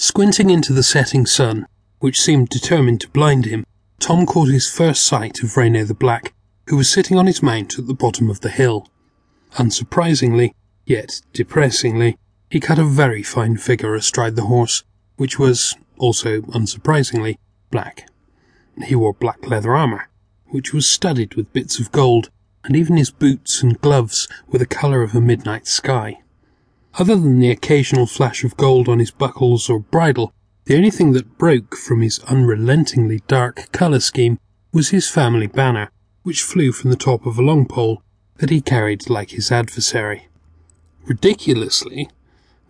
Squinting into the setting sun, which seemed determined to blind him, Tom caught his first sight of Reno the Black, who was sitting on his mount at the bottom of the hill. Unsurprisingly, yet depressingly, he cut a very fine figure astride the horse, which was, also unsurprisingly, black. He wore black leather armour, which was studded with bits of gold, and even his boots and gloves were the colour of a midnight sky. Other than the occasional flash of gold on his buckles or bridle, the only thing that broke from his unrelentingly dark colour scheme was his family banner, which flew from the top of a long pole that he carried like his adversary. Ridiculously,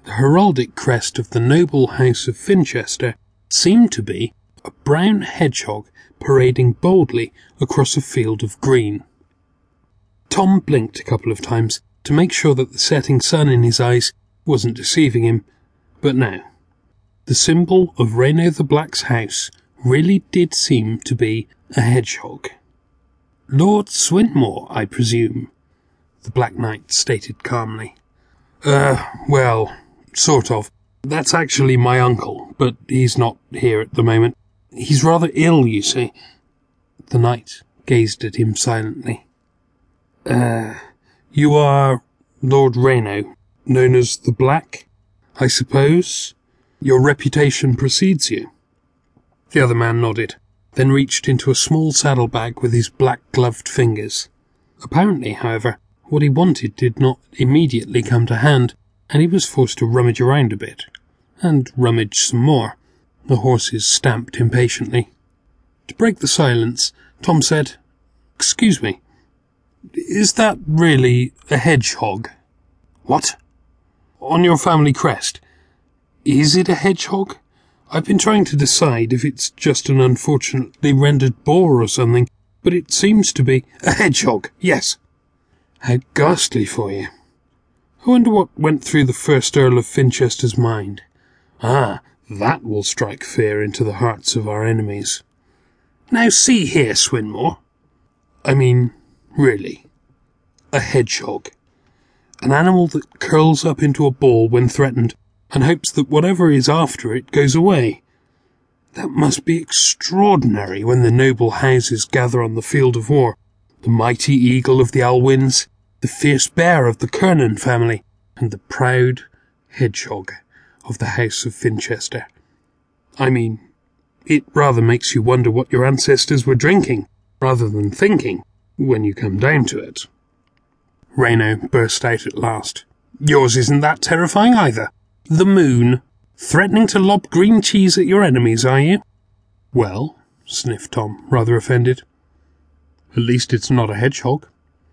the heraldic crest of the noble house of Finchester seemed to be a brown hedgehog parading boldly across a field of green. Tom blinked a couple of times to make sure that the setting sun in his eyes wasn't deceiving him, but no. The symbol of Reno the Black's house really did seem to be a hedgehog. Lord Swynmoor, I presume, the Black Knight stated calmly. Uh, well, sort of. That's actually my uncle, but he's not here at the moment. He's rather ill, you see. The knight gazed at him silently. Uh, you are Lord Reno, known as the Black, I suppose? Your reputation precedes you. The other man nodded, then reached into a small saddlebag with his black gloved fingers. Apparently, however, what he wanted did not immediately come to hand, and he was forced to rummage around a bit. And rummage some more. The horses stamped impatiently. To break the silence, Tom said, Excuse me, is that really a hedgehog? What? On your family crest. Is it a hedgehog? I've been trying to decide if it's just an unfortunately rendered boar or something, but it seems to be a hedgehog, yes. How ghastly for you. I wonder what went through the first Earl of Finchester's mind. Ah, that will strike fear into the hearts of our enemies. Now see here, Swynmoor. I mean, really. A hedgehog. An animal that curls up into a ball when threatened and hopes that whatever is after it goes away. That must be extraordinary when the noble houses gather on the field of war. The mighty eagle of the Alwyns, the fierce bear of the Kernan family, and the proud hedgehog of the House of Finchester. I mean, it rather makes you wonder what your ancestors were drinking, rather than thinking, when you come down to it. Reno burst out at last. Yours isn't that terrifying either. The moon. Threatening to lob green cheese at your enemies, are you? Well, sniffed Tom, rather offended. At least it's not a hedgehog.